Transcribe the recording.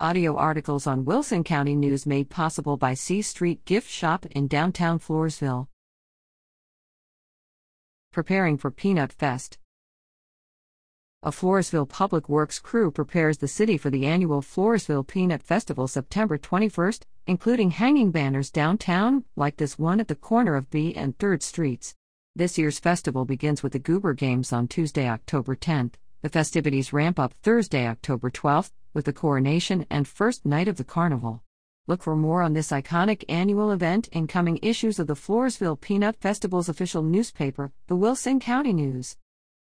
Audio articles on Wilson County News made possible by C Street Gift Shop in downtown Floresville. Preparing for Peanut Fest. A Floresville Public Works crew prepares the city for the annual Floresville Peanut Festival September 21st, including hanging banners downtown, like this one at the corner of B and 3rd Streets. This year's festival begins with the Goober Games on Tuesday, October 10th. The festivities ramp up Thursday, October 12th, with the coronation and first night of the carnival. Look for more on this iconic annual event in coming issues of the Floresville Peanut Festival's official newspaper, the Wilson County News.